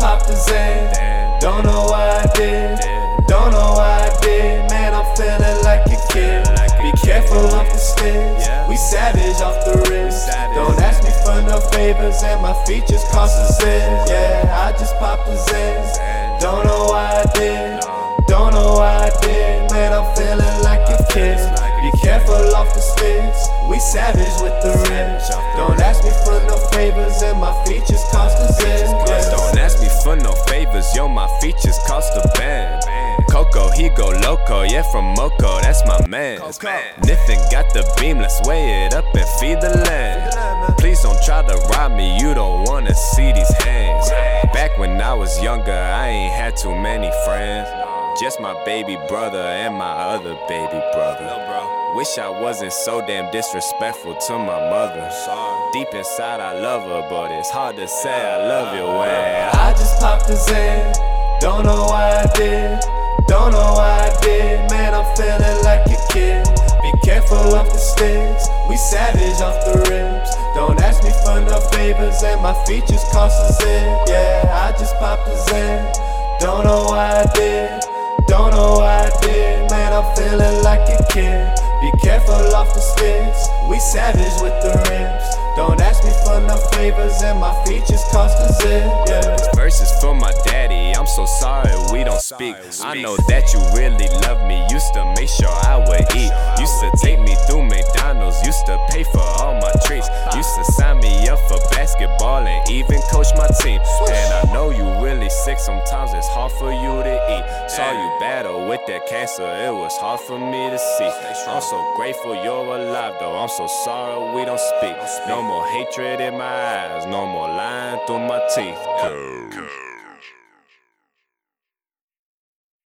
popped a Xan. Don't know why I did. Don't know why I did. Man, I'm feeling like a kid. Be careful off the sticks. We savage off the wrist. Don't ask me for no favors, and my features cost a zit. Yeah, I just popped a Xan. Don't know why I did. Don't know why I did. Man, I'm feeling like a kid. Be careful off the sticks. We savage with the rich. Don't ask me for no favors, and my features yo, my features cost a band. Coco, he go loco, yeah, from Moco, that's my man. Niffin got the beam, let's weigh it up and feed the land. Please don't try to rob me, you don't wanna see these hands. Back when I was younger, I ain't had too many friends. Just my baby brother and my other baby brother. Wish I wasn't so damn disrespectful to my mother. Deep inside, I love her, but it's hard to say I love you when I just popped a Xan. Don't know why I did. Don't know why I did. Man, I'm feeling like a kid. Be careful off the sticks. We savage off the ribs. Don't ask me for no favors, and my features cost a zit. Yeah, I just popped a Xan. Don't know why I did. Don't know why I did. Man, I'm feeling like a kid. Be careful off the sticks. We savage with the rims. Don't ask me for no favors, and my features cost a zit. Yeah. Verses for my daddy, I'm so sorry we don't speak. I know that you really love me. Used to make sure I would eat. Used to take me through McDonald's. Used to pay for basketball and even coach my team. And I know you really sick. Sometimes it's hard for you to eat. Saw you battle with that cancer. It was hard for me to see. I'm so grateful you're alive, though. I'm so sorry we don't speak. No more hatred in my eyes. No more lying through my teeth.